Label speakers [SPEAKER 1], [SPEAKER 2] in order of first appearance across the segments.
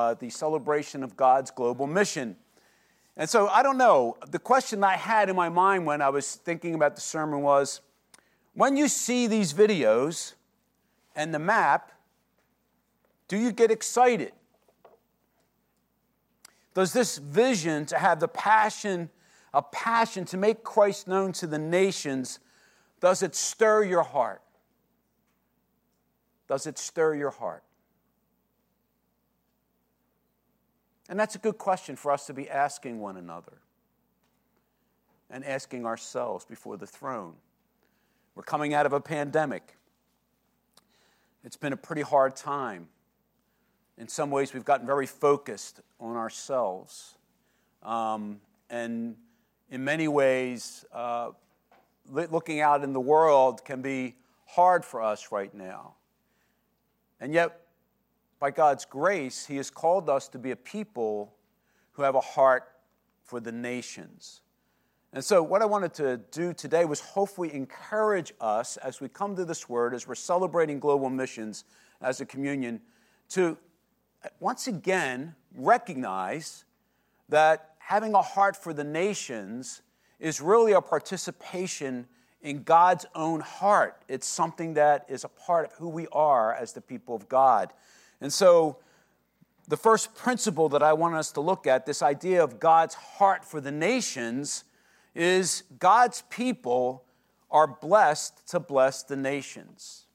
[SPEAKER 1] uh, the celebration of God's global mission. And so I don't know. The question I had in my mind when I was thinking about the sermon was when you see these videos and the map, do you get excited? Does this vision to have the passion, a passion to make Christ known to the nations, does it stir your heart? Does it stir your heart? And that's a good question for us to be asking one another and asking ourselves before the throne. We're coming out of a pandemic. It's been a pretty hard time. In some ways, we've gotten very focused on ourselves. Um, and in many ways, uh, looking out in the world can be hard for us right now. And yet, by God's grace, He has called us to be a people who have a heart for the nations. And so, what I wanted to do today was hopefully encourage us as we come to this word, as we're celebrating global missions as a communion, to once again recognize that having a heart for the nations is really a participation in God's own heart. It's something that is a part of who we are as the people of God. And so, the first principle that I want us to look at, this idea of God's heart for the nations, is God's people are blessed to bless the nations.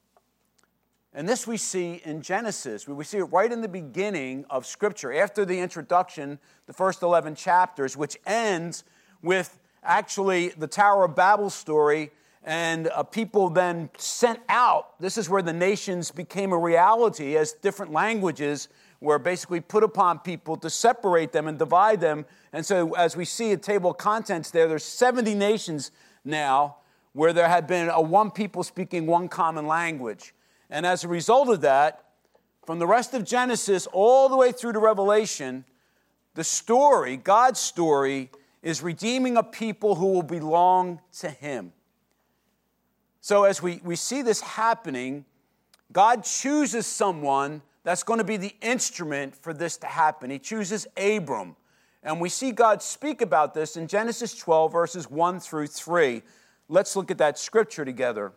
[SPEAKER 1] And this we see in Genesis. We see it right in the beginning of Scripture, after the introduction, the first 11 chapters, which ends with actually the Tower of Babel story and uh, people then sent out. This is where the nations became a reality as different languages were basically put upon people to separate them and divide them. And so, as we see a table of contents there, there's 70 nations now where there had been a one people speaking one common language. And as a result of that, from the rest of Genesis all the way through to Revelation, the story, God's story, is redeeming a people who will belong to Him. So, as we, we see this happening, God chooses someone that's going to be the instrument for this to happen. He chooses Abram. And we see God speak about this in Genesis 12, verses 1 through 3. Let's look at that scripture together.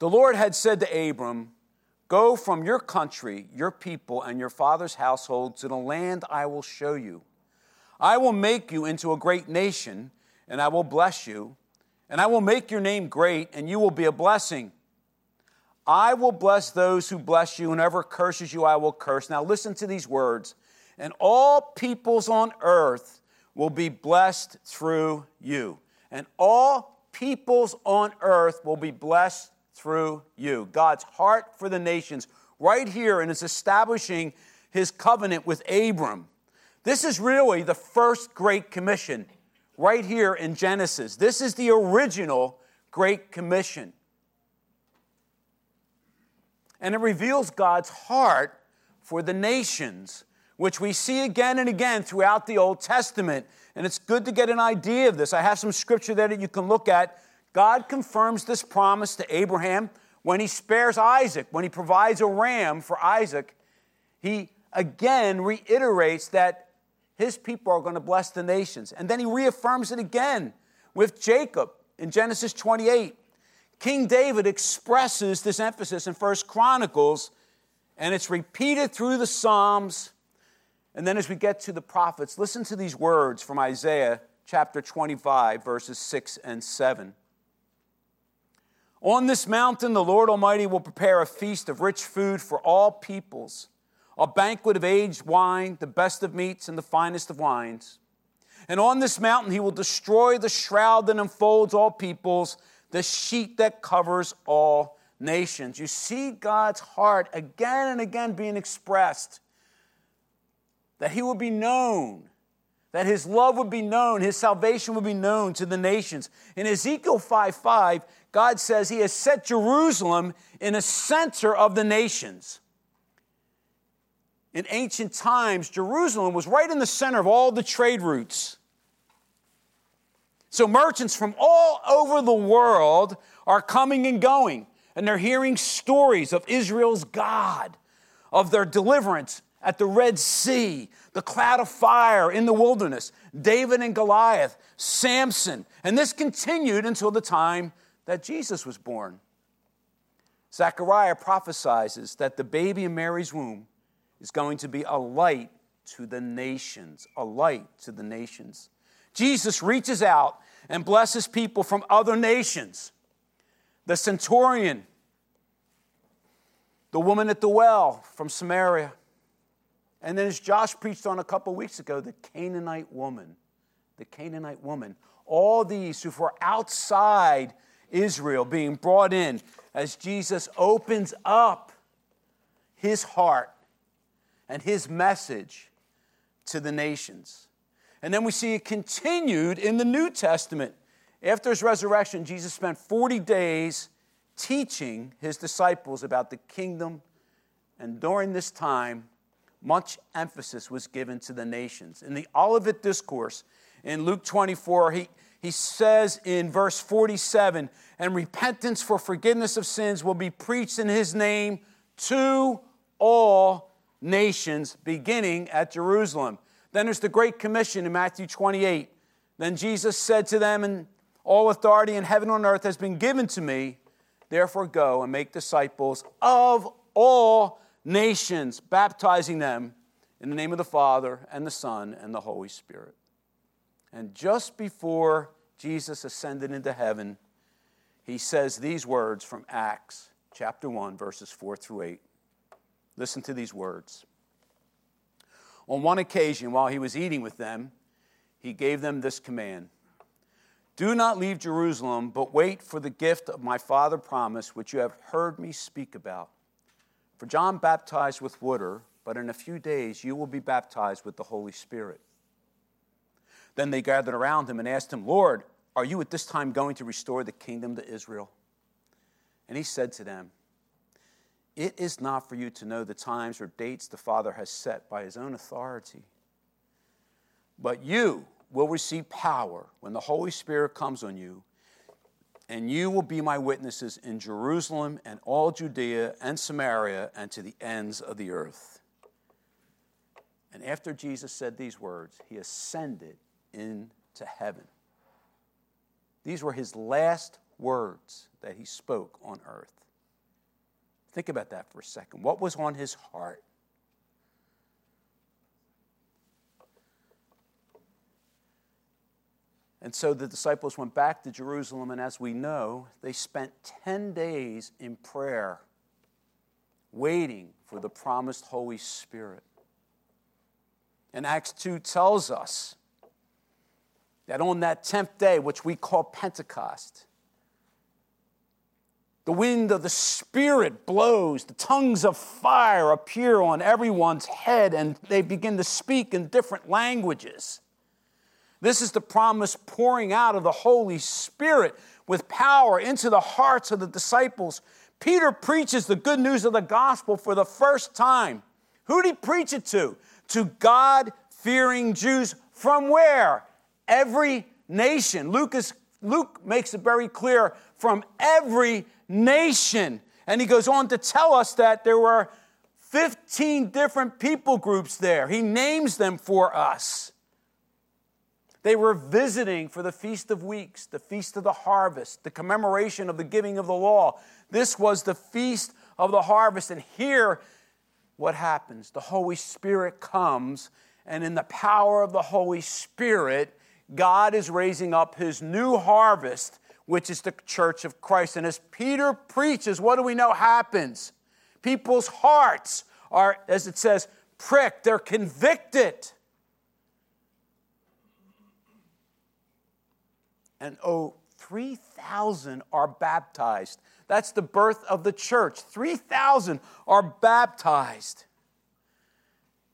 [SPEAKER 1] The Lord had said to Abram, Go from your country, your people, and your father's household to the land I will show you. I will make you into a great nation, and I will bless you and I will make your name great, and you will be a blessing. I will bless those who bless you, and whoever curses you, I will curse. Now, listen to these words. And all peoples on earth will be blessed through you. And all peoples on earth will be blessed through you. God's heart for the nations, right here, and is establishing his covenant with Abram. This is really the first great commission right here in Genesis. This is the original Great Commission. And it reveals God's heart for the nations, which we see again and again throughout the Old Testament. And it's good to get an idea of this. I have some scripture there that you can look at. God confirms this promise to Abraham when he spares Isaac, when he provides a ram for Isaac. He again reiterates that his people are going to bless the nations. And then he reaffirms it again with Jacob in Genesis 28. King David expresses this emphasis in First Chronicles, and it's repeated through the Psalms. And then as we get to the prophets, listen to these words from Isaiah chapter 25, verses 6 and 7. On this mountain, the Lord Almighty will prepare a feast of rich food for all peoples a banquet of aged wine, the best of meats and the finest of wines. And on this mountain he will destroy the shroud that enfolds all peoples, the sheet that covers all nations. You see God's heart again and again being expressed that he would be known, that his love would be known, his salvation would be known to the nations. In Ezekiel 5 5, God says he has set Jerusalem in the center of the nations in ancient times, Jerusalem was right in the center of all the trade routes. So merchants from all over the world are coming and going, and they're hearing stories of Israel's God, of their deliverance, at the Red Sea, the cloud of fire in the wilderness, David and Goliath, Samson. And this continued until the time that Jesus was born. Zechariah prophesies that the baby in Mary's womb is going to be a light to the nations, a light to the nations. Jesus reaches out and blesses people from other nations. The centurion, the woman at the well from Samaria, and then, as Josh preached on a couple weeks ago, the Canaanite woman, the Canaanite woman, all these who were outside Israel being brought in as Jesus opens up his heart and his message to the nations. And then we see it continued in the New Testament. After his resurrection, Jesus spent 40 days teaching his disciples about the kingdom. And during this time, much emphasis was given to the nations. In the Olivet Discourse in Luke 24, he, he says in verse 47 and repentance for forgiveness of sins will be preached in his name to all nations, beginning at Jerusalem. Then there's the Great Commission in Matthew 28. Then Jesus said to them, And all authority in heaven and on earth has been given to me. Therefore, go and make disciples of all nations, baptizing them in the name of the Father and the Son and the Holy Spirit. And just before Jesus ascended into heaven, he says these words from Acts chapter 1, verses 4 through 8. Listen to these words. On one occasion, while he was eating with them, he gave them this command Do not leave Jerusalem, but wait for the gift of my Father promised, which you have heard me speak about. For John baptized with water, but in a few days you will be baptized with the Holy Spirit. Then they gathered around him and asked him, Lord, are you at this time going to restore the kingdom to Israel? And he said to them, It is not for you to know the times or dates the Father has set by his own authority, but you will receive power when the Holy Spirit comes on you and you will be my witnesses in Jerusalem and all Judea and Samaria and to the ends of the earth. And after Jesus said these words, he ascended into heaven. These were his last words that he spoke on earth. Think about that for a second. What was on his heart? And so the disciples went back to Jerusalem, and as we know, they spent 10 days in prayer, waiting for the promised Holy Spirit. And Acts 2 tells us that on that 10th day, which we call Pentecost, the wind of the Spirit blows, the tongues of fire appear on everyone's head, and they begin to speak in different languages. This is the promise pouring out of the Holy Spirit with power into the hearts of the disciples. Peter preaches the good news of the gospel for the first time. Who did he preach it to? To God fearing Jews from where? Every nation. Luke, is, Luke makes it very clear from every nation. And he goes on to tell us that there were 15 different people groups there. He names them for us. They were visiting for the Feast of Weeks, the Feast of the Harvest, the commemoration of the giving of the law. This was the Feast of the Harvest. And here, what happens? The Holy Spirit comes, and in the power of the Holy Spirit, God is raising up his new harvest, which is the church of Christ. And as Peter preaches, what do we know happens? People's hearts are, as it says, pricked, they're convicted. and oh, 3,000 are baptized. That's the birth of the church. 3,000 are baptized.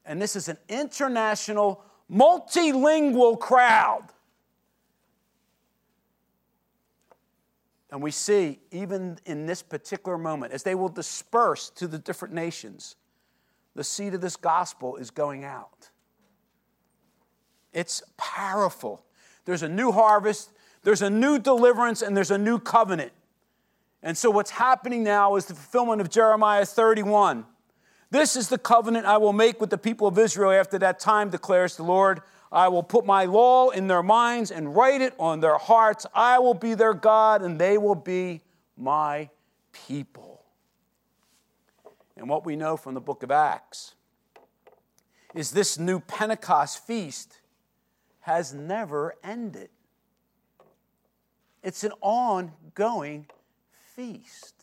[SPEAKER 1] And this is an international, multilingual crowd. And we see, even in this particular moment, as they will disperse to the different nations, the seed of this gospel is going out. It's powerful. There's a new harvest, there's a new deliverance and there's a new covenant. And so, what's happening now is the fulfillment of Jeremiah 31. This is the covenant I will make with the people of Israel after that time, declares the Lord. I will put my law in their minds and write it on their hearts. I will be their God, and they will be my people. And what we know from the book of Acts is this new Pentecost feast has never ended. It's an ongoing feast.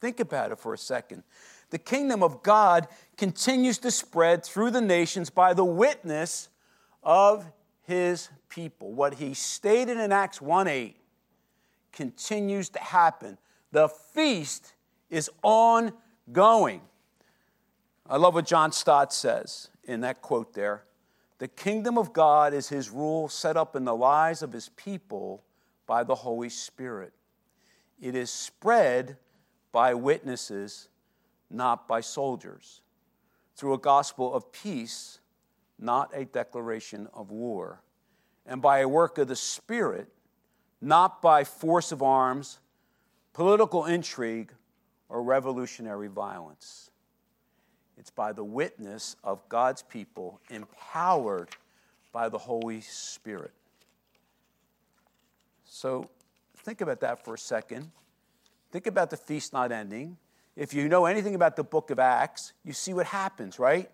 [SPEAKER 1] Think about it for a second. The kingdom of God continues to spread through the nations by the witness of his people. What he stated in Acts 1 8 continues to happen. The feast is ongoing. I love what John Stott says in that quote there. The kingdom of God is his rule set up in the lives of his people by the Holy Spirit. It is spread by witnesses, not by soldiers, through a gospel of peace, not a declaration of war, and by a work of the Spirit, not by force of arms, political intrigue, or revolutionary violence. It's by the witness of God's people empowered by the Holy Spirit. So think about that for a second. Think about the feast not ending. If you know anything about the book of Acts, you see what happens, right?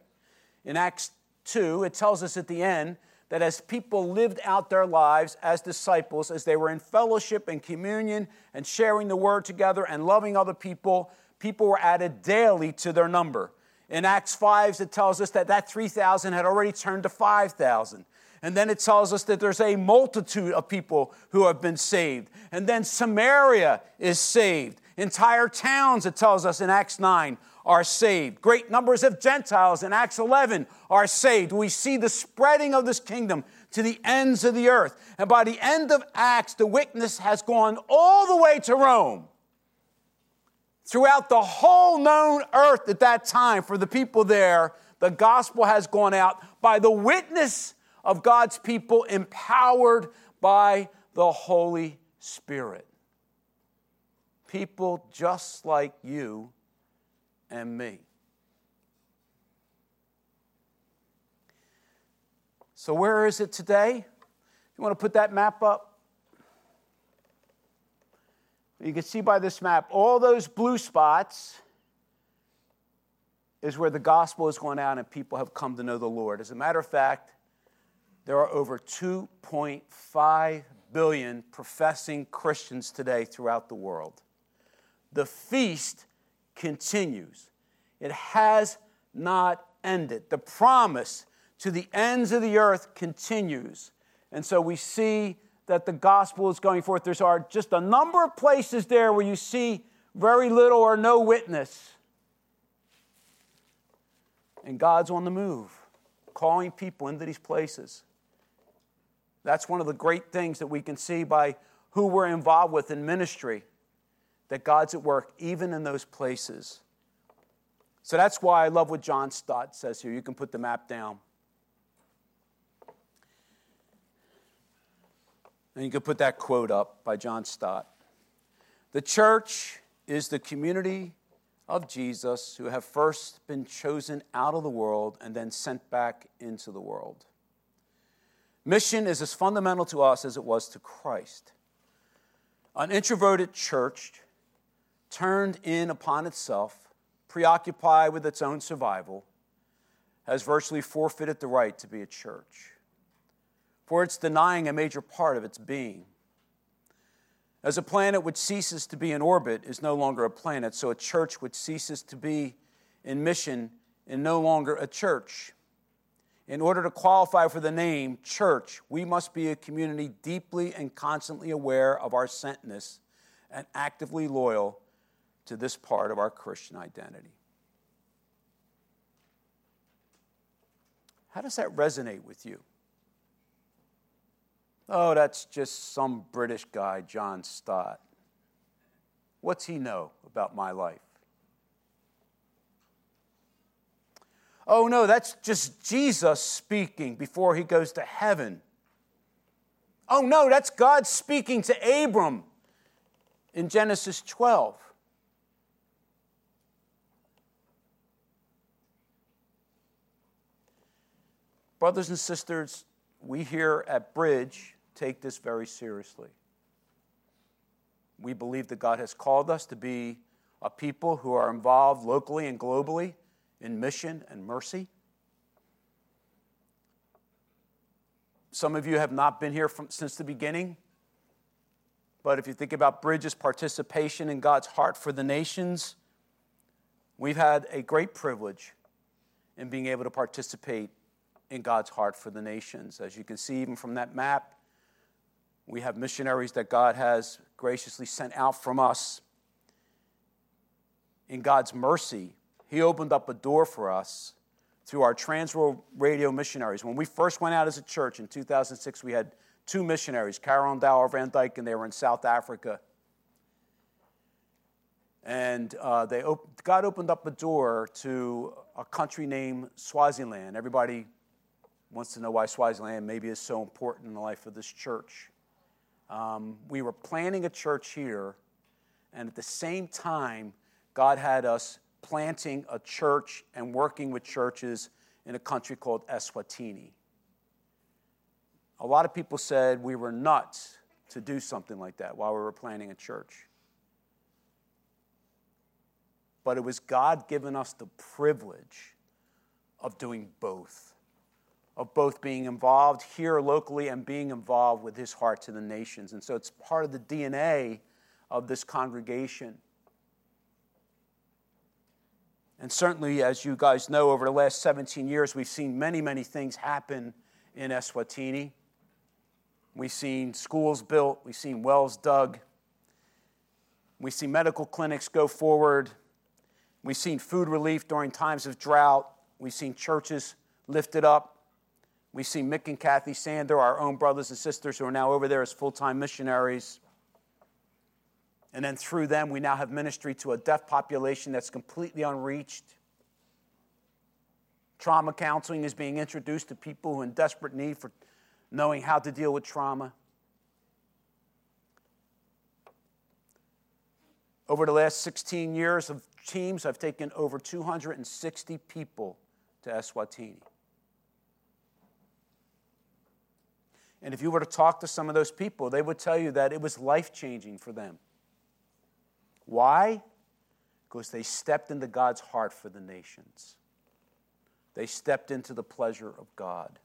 [SPEAKER 1] In Acts 2, it tells us at the end that as people lived out their lives as disciples, as they were in fellowship and communion and sharing the word together and loving other people, people were added daily to their number. In Acts 5, it tells us that that 3,000 had already turned to 5,000. And then it tells us that there's a multitude of people who have been saved. And then Samaria is saved. Entire towns, it tells us in Acts 9, are saved. Great numbers of Gentiles in Acts 11 are saved. We see the spreading of this kingdom to the ends of the earth. And by the end of Acts, the witness has gone all the way to Rome throughout the whole known earth at that time for the people there, the gospel has gone out by the witness of God's people, empowered by the Holy Spirit. People just like you and me. So, where is it today? You want to put that map up? You can see by this map, all those blue spots is where the gospel is going out and people have come to know the Lord. As a matter of fact, there are over 2.5 billion professing Christians today throughout the world. The feast continues, it has not ended. The promise to the ends of the earth continues. And so we see that the gospel is going forth. There's are just a number of places there where you see very little or no witness. And God's on the move, calling people into these places. That's one of the great things that we can see by who we're involved with in ministry, that God's at work even in those places. So that's why I love what John Stott says here. You can put the map down. And you can put that quote up by John Stott. The church is the community of Jesus who have first been chosen out of the world and then sent back into the world. Mission is as fundamental to us as it was to Christ. An introverted church turned in upon itself, preoccupied with its own survival, has virtually forfeited the right to be a church for it's denying a major part of its being. As a planet which ceases to be in orbit is no longer a planet, so a church which ceases to be in mission is no longer a church. In order to qualify for the name church, we must be a community deeply and constantly aware of our sentness and actively loyal to this part of our Christian identity. How does that resonate with you? Oh, that's just some British guy, John Stott. What's he know about my life? Oh, no, that's just Jesus speaking before he goes to heaven. Oh, no, that's God speaking to Abram in Genesis 12. Brothers and sisters, we here at Bridge take this very seriously. We believe that God has called us to be a people who are involved locally and globally in mission and mercy. Some of you have not been here from, since the beginning. But if you think about Bridges' participation in God's heart for the nations, we've had a great privilege in being able to participate in God's heart for the nations. As you can see, even from that map, we have missionaries that God has graciously sent out from us. In God's mercy, He opened up a door for us through our Transworld Radio missionaries. When we first went out as a church in 2006, we had two missionaries, Carol and Dower Van Dyke, and they were in South Africa. And uh, they op- God opened up a door to a country named Swaziland. Everybody wants to know why Swaziland maybe is so important in the life of this church. Um, we were planning a church here, and at the same time, God had us planting a church and working with churches in a country called Eswatini. A lot of people said we were nuts to do something like that while we were planning a church. But it was God giving us the privilege of doing both of both being involved here locally and being involved with his heart to the nations. And so it's part of the DNA of this congregation. And certainly, as you guys know, over the last 17 years, we've seen many, many things happen in Eswatini. We've seen schools built, we've seen wells dug, we see medical clinics go forward, we've seen food relief during times of drought, we've seen churches lifted up. We see Mick and Kathy Sander, our own brothers and sisters who are now over there as full time missionaries. And then through them, we now have ministry to a deaf population that's completely unreached. Trauma counseling is being introduced to people who are in desperate need for knowing how to deal with trauma. Over the last 16 years of teams, I've taken over 260 people to Eswatini. And if you were to talk to some of those people, they would tell you that it was life changing for them. Why? Because they stepped into God's heart for the nations. They stepped into the pleasure of God.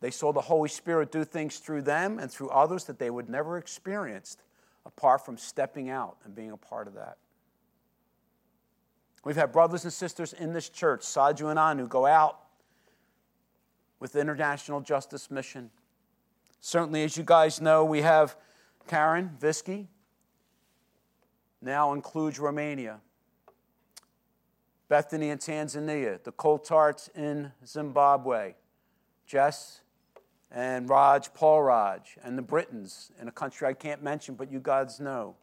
[SPEAKER 1] They saw the Holy Spirit do things through them and through others that they would never experienced apart from stepping out and being a part of that. We've had brothers and sisters in this church, Saju and Anu, go out with the International Justice Mission Certainly, as you guys know, we have Karen Visky, now includes Romania, Bethany in Tanzania, the Coltarts in Zimbabwe, Jess and Raj Paul Raj, and the Britons in a country I can't mention, but you guys know.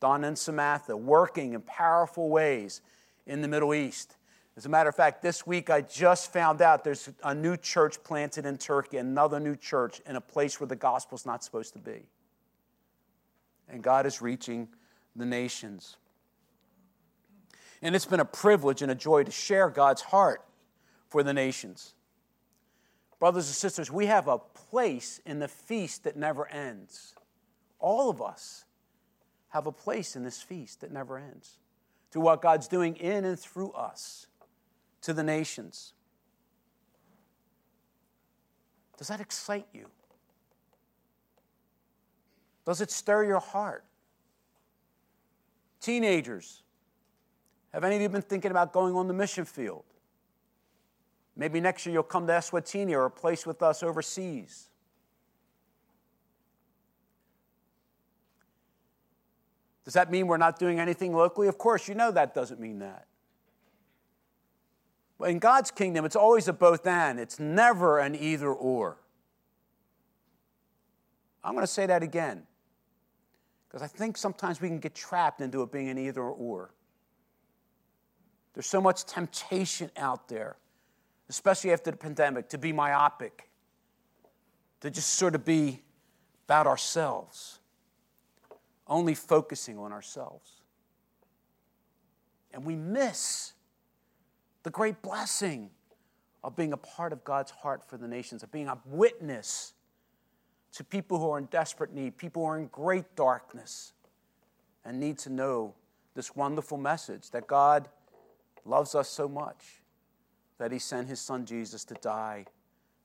[SPEAKER 1] Don and Samantha working in powerful ways in the Middle East. As a matter of fact, this week I just found out there's a new church planted in Turkey, another new church in a place where the gospel's not supposed to be. And God is reaching the nations. And it's been a privilege and a joy to share God's heart for the nations. Brothers and sisters, we have a place in the feast that never ends. All of us have a place in this feast that never ends. To what God's doing in and through us to the nations. Does that excite you? Does it stir your heart? Teenagers, have any of you been thinking about going on the mission field? Maybe next year you'll come to Eswatini or a place with us overseas. Does that mean we're not doing anything locally? Of course, you know that doesn't mean that. In God's kingdom, it's always a both and, it's never an either or. I'm going to say that again because I think sometimes we can get trapped into it being an either or. There's so much temptation out there, especially after the pandemic, to be myopic, to just sort of be about ourselves, only focusing on ourselves. And we miss the great blessing of being a part of God's heart for the nations, of being a witness to people who are in desperate need, people who are in great darkness and need to know this wonderful message that God loves us so much that he sent his son Jesus to die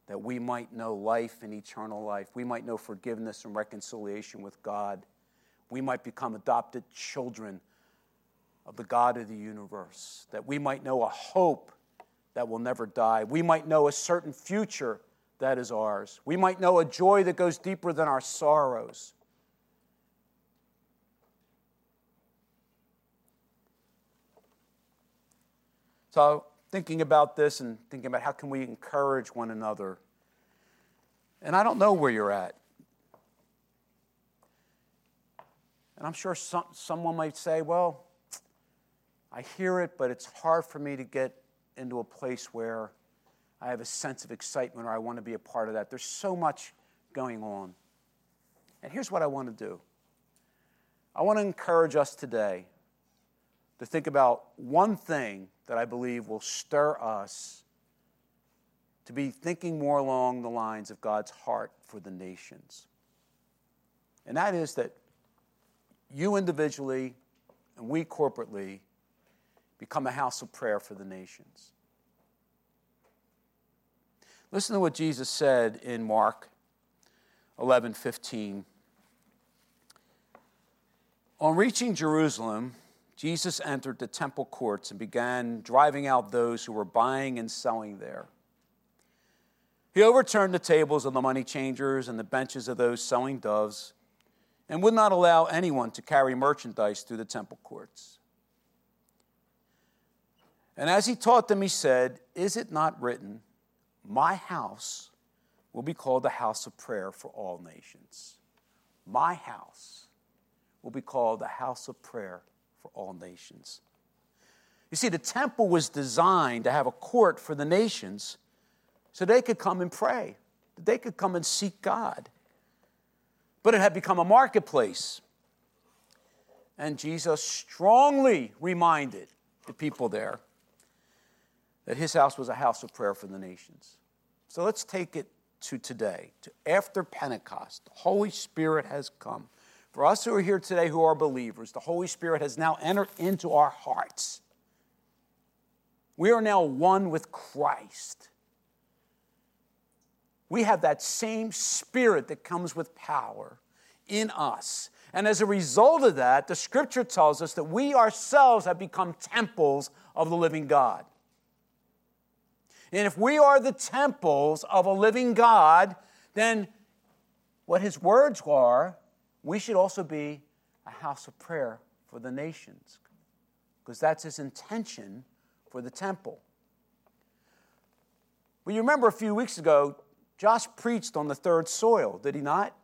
[SPEAKER 1] that we might know life and eternal life. We might know forgiveness and reconciliation with God. We might become adopted children of the God of the universe, that we might know a hope that will never die. We might know a certain future that is ours. We might know a joy that goes deeper than our sorrows. So, thinking about this and thinking about how can we encourage one another. And I don't know where you're at. And I'm sure some, someone might say, well, I hear it, but it's hard for me to get into a place where I have a sense of excitement or I want to be a part of that. There's so much going on. And here's what I want to do I want to encourage us today to think about one thing that I believe will stir us to be thinking more along the lines of God's heart for the nations. And that is that you individually and we corporately become a house of prayer for the nations. Listen to what Jesus said in Mark 11 15. On reaching Jerusalem, Jesus entered the temple courts and began driving out those who were buying and selling there. He overturned the tables of the money changers and the benches of those selling doves and would not allow anyone to carry merchandise through the temple courts. And as he taught them, he said, Is it not written, My house will be called the house of prayer for all nations? My house will be called the house of prayer for all nations. You see, the temple was designed to have a court for the nations so they could come and pray, they could come and seek God. But it had become a marketplace. And Jesus strongly reminded the people there that his house was a house of prayer for the nations. So let's take it to today, to after Pentecost. The Holy Spirit has come. For us who are here today who are believers, the Holy Spirit has now entered into our hearts. We are now one with Christ. We have that same spirit that comes with power in us. And as a result of that, the scripture tells us that we ourselves have become temples of the living God. And if we are the temples of a living God, then what his words are we should also be a house of prayer for the nations, because that's his intention for the temple. Well, you remember a few weeks ago, Josh preached on the third soil, did he not?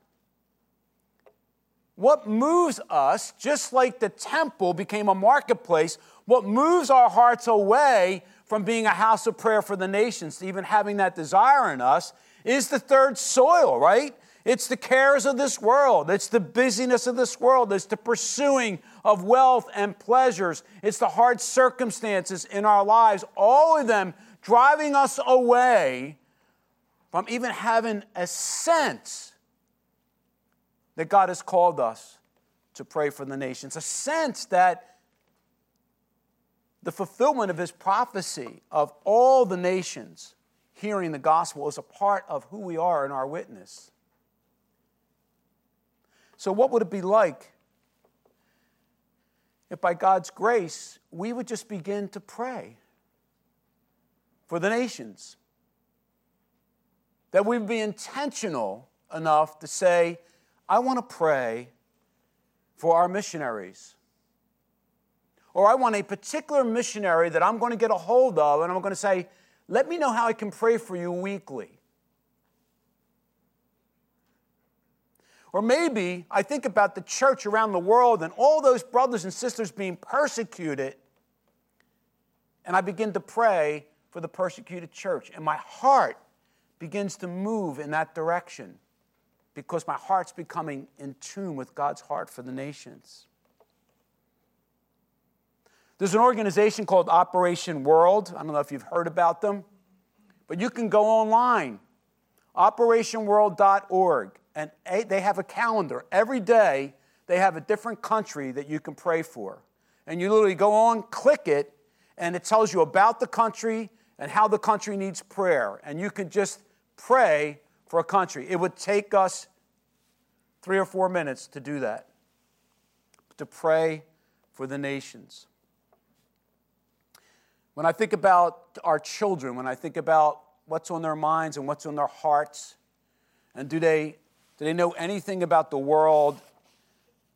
[SPEAKER 1] What moves us, just like the temple became a marketplace, what moves our hearts away from being a house of prayer for the nations to even having that desire in us, is the third soil, right? It's the cares of this world. It's the busyness of this world. It's the pursuing of wealth and pleasures. It's the hard circumstances in our lives, all of them driving us away from even having a sense that God has called us to pray for the nations, a sense that the fulfillment of his prophecy of all the nations hearing the gospel is a part of who we are in our witness. So, what would it be like if by God's grace we would just begin to pray for the nations? That we'd be intentional enough to say, I want to pray for our missionaries. Or I want a particular missionary that I'm going to get a hold of, and I'm going to say, let me know how I can pray for you weekly. Or maybe I think about the church around the world and all those brothers and sisters being persecuted, and I begin to pray for the persecuted church. And my heart begins to move in that direction because my heart's becoming in tune with God's heart for the nations. There's an organization called Operation World. I don't know if you've heard about them But you can go online, operationworld.org, and they have a calendar. Every day, they have a different country that you can pray for. And you literally go on, click it, and it tells you about the country and how the country needs prayer. And you can just pray for a country. It would take us three or four minutes to do that, to pray for the nations. When I think about our children, when I think about what's on their minds and what's on their hearts, and do they, do they know anything about the world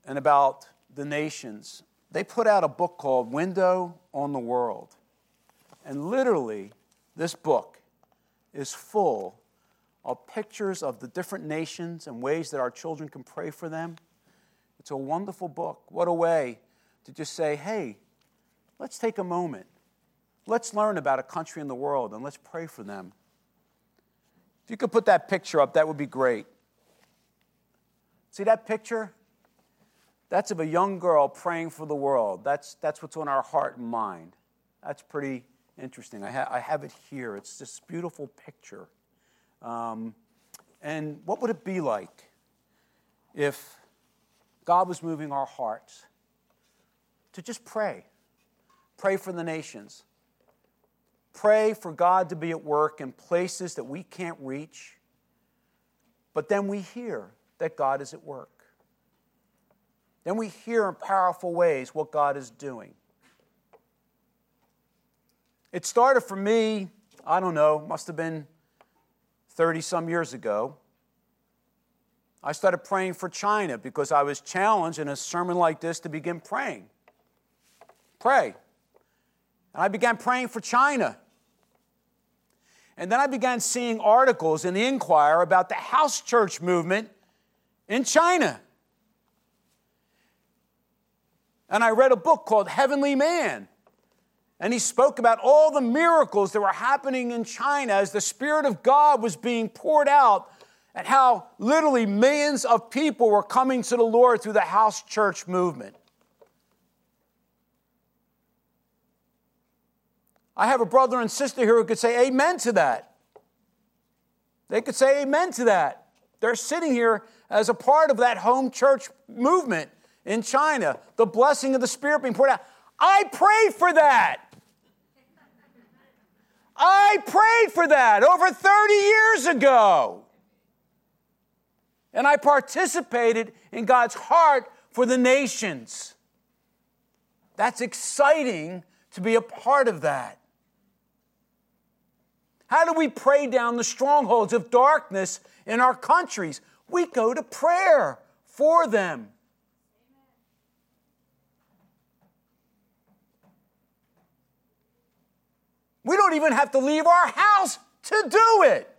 [SPEAKER 1] and about the nations? They put out a book called Window on the World. And literally, this book is full of pictures of the different nations and ways that our children can pray for them. It's a wonderful book. What a way to just say, hey, let's take a moment Let's learn about a country in the world and let's pray for them. If you could put that picture up, that would be great. See that picture? That's of a young girl praying for the world. That's, that's what's on our heart and mind. That's pretty interesting. I, ha- I have it here. It's this beautiful picture. Um, and what would it be like if God was moving our hearts to just pray? Pray for the nations pray for God to be at work in places that we can't reach, but then we hear that God is at work. Then we hear in powerful ways what God is doing. It started for me, I don't know, must have been 30 some years ago. I started praying for China because I was challenged in a sermon like this to begin praying. Pray. And I began praying for China. And then I began seeing articles in the Inquirer about the house church movement in China. And I read a book called Heavenly Man. And he spoke about all the miracles that were happening in China as the Spirit of God was being poured out, and how literally millions of people were coming to the Lord through the house church movement. I have a brother and sister here who could say amen to that. They could say amen to that. They're sitting here as a part of that home church movement in China, the blessing of the Spirit being poured out. I prayed for that. I prayed for that over 30 years ago. And I participated in God's heart for the nations. That's exciting to be a part of that. How do we pray down the strongholds of darkness in our countries? We go to prayer for them. We don't even have to leave our house to do it.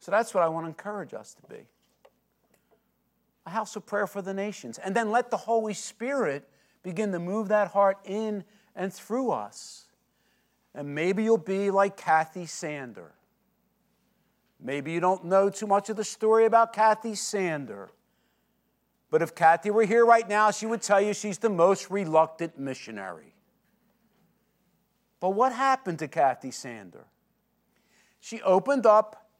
[SPEAKER 1] So that's what I want to encourage us to be a house of prayer for the nations. And then let the Holy Spirit begin to move that heart in and through us. And maybe you'll be like Kathy Sander. Maybe you don't know too much of the story about Kathy Sander. But if Kathy were here right now, she would tell you she's the most reluctant missionary. But what happened to Kathy Sander? She opened up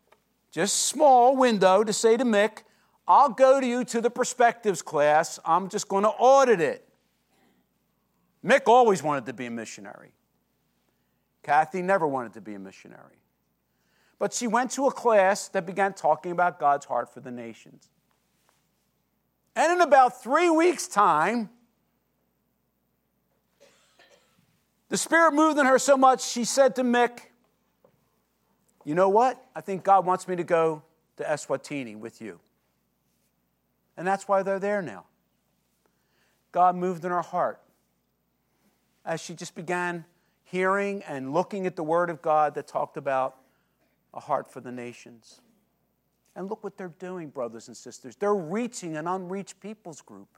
[SPEAKER 1] just small window to say to Mick, I'll go to you to the perspectives class. I'm just going to audit it. Mick always wanted to be a missionary. Kathy never wanted to be a missionary. But she went to a class that began talking about God's heart for the nations. And in about three weeks' time, the Spirit moved in her so much, she said to Mick, You know what? I think God wants me to go to Eswatini with you. And that's why they're there now. God moved in her heart as she just began hearing and looking at the Word of God that talked about a heart for the nations. And look what they're doing, brothers and sisters. They're reaching an unreached peoples group.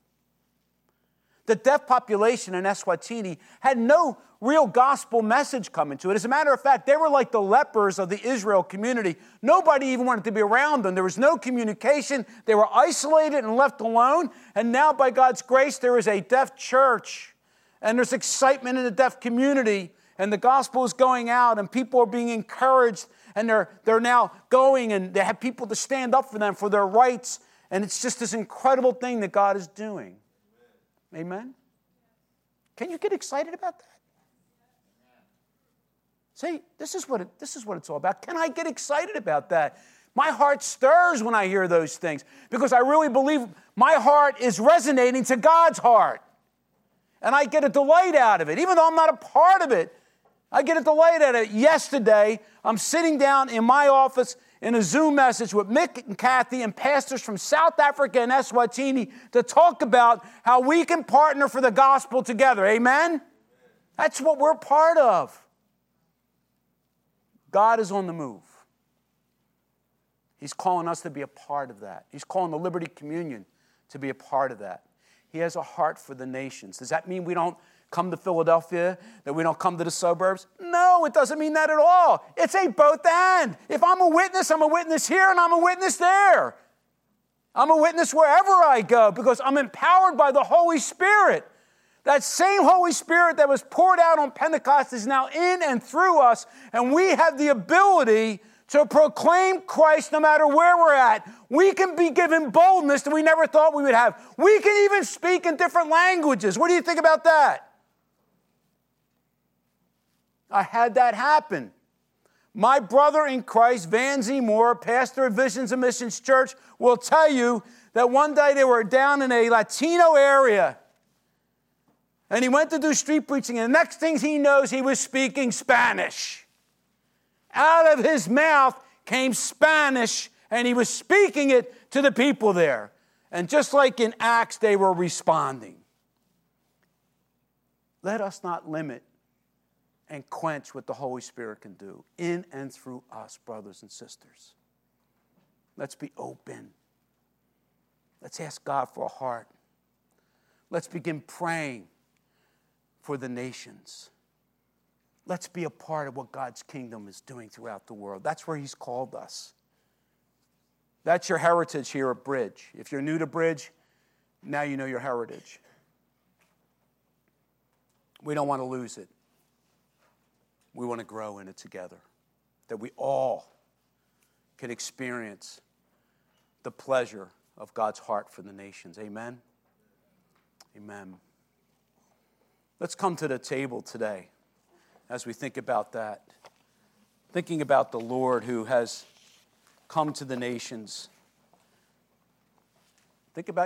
[SPEAKER 1] The deaf population in Eswatini had no real gospel message coming to it. As a matter of fact, they were like the lepers of the Israel community. Nobody even wanted to be around them. There was no communication. They were isolated and left alone. And now, by God's grace, there is a deaf church and there's excitement in the deaf community. and the gospel is going out, and people are being encouraged, and they're, they're now going, and they have people to stand up for them for their rights. And it's just this incredible thing that God is doing. Amen? Can you get excited about that? See, this is what it, this is what it's all about. Can I get excited about that? My heart stirs when I hear those things because I really believe my heart is resonating to God's heart. And I get a delight out of it, even though I'm not a part of it. I get a delight out of it. Yesterday, I'm sitting down in my office in a Zoom message with Mick and Kathy and pastors from South Africa and Eswatini to talk about how we can partner for the gospel together. Amen? That's what we're part of. God is on the move. He's calling us to be a part of that. He's calling the Liberty Communion to be a part of that. He has a heart for the nations. Does that mean we don't come to Philadelphia, that we don't come to the suburbs? No, it doesn't mean that at all. It's a both and. If I'm a witness, I'm a witness here and I'm a witness there. I'm a witness wherever I go because I'm empowered by the Holy Spirit. That same Holy Spirit that was poured out on Pentecost is now in and through us, and we have the ability to proclaim Christ no matter where we're at. We can be given boldness that we never thought we would have. We can even speak in different languages. What do you think about that? I had that happen. My brother in Christ, Van Z. Moore, pastor of Visions and Missions Church, will tell you that one day they were down in a Latino area and he went to do street preaching, and the next thing he knows, he was speaking Spanish. Out of his mouth came Spanish, and he was speaking it to the people there. And just like in Acts, they were responding. Let us not limit and quench what the Holy Spirit can do in and through us, brothers and sisters. Let's be open. Let's ask God for a heart. Let's begin praying for the nations. Let's be a part of what God's kingdom is doing throughout the world. That's where He's called us. That's your heritage here at Bridge. If you're new to Bridge, now you know your heritage. We don't want to lose it. We want to grow in it together. That we all can experience the pleasure of God's heart for the nations. Amen. Amen. Let's come to the table today as we think about that. Thinking about the Lord who has come to the nations. Think about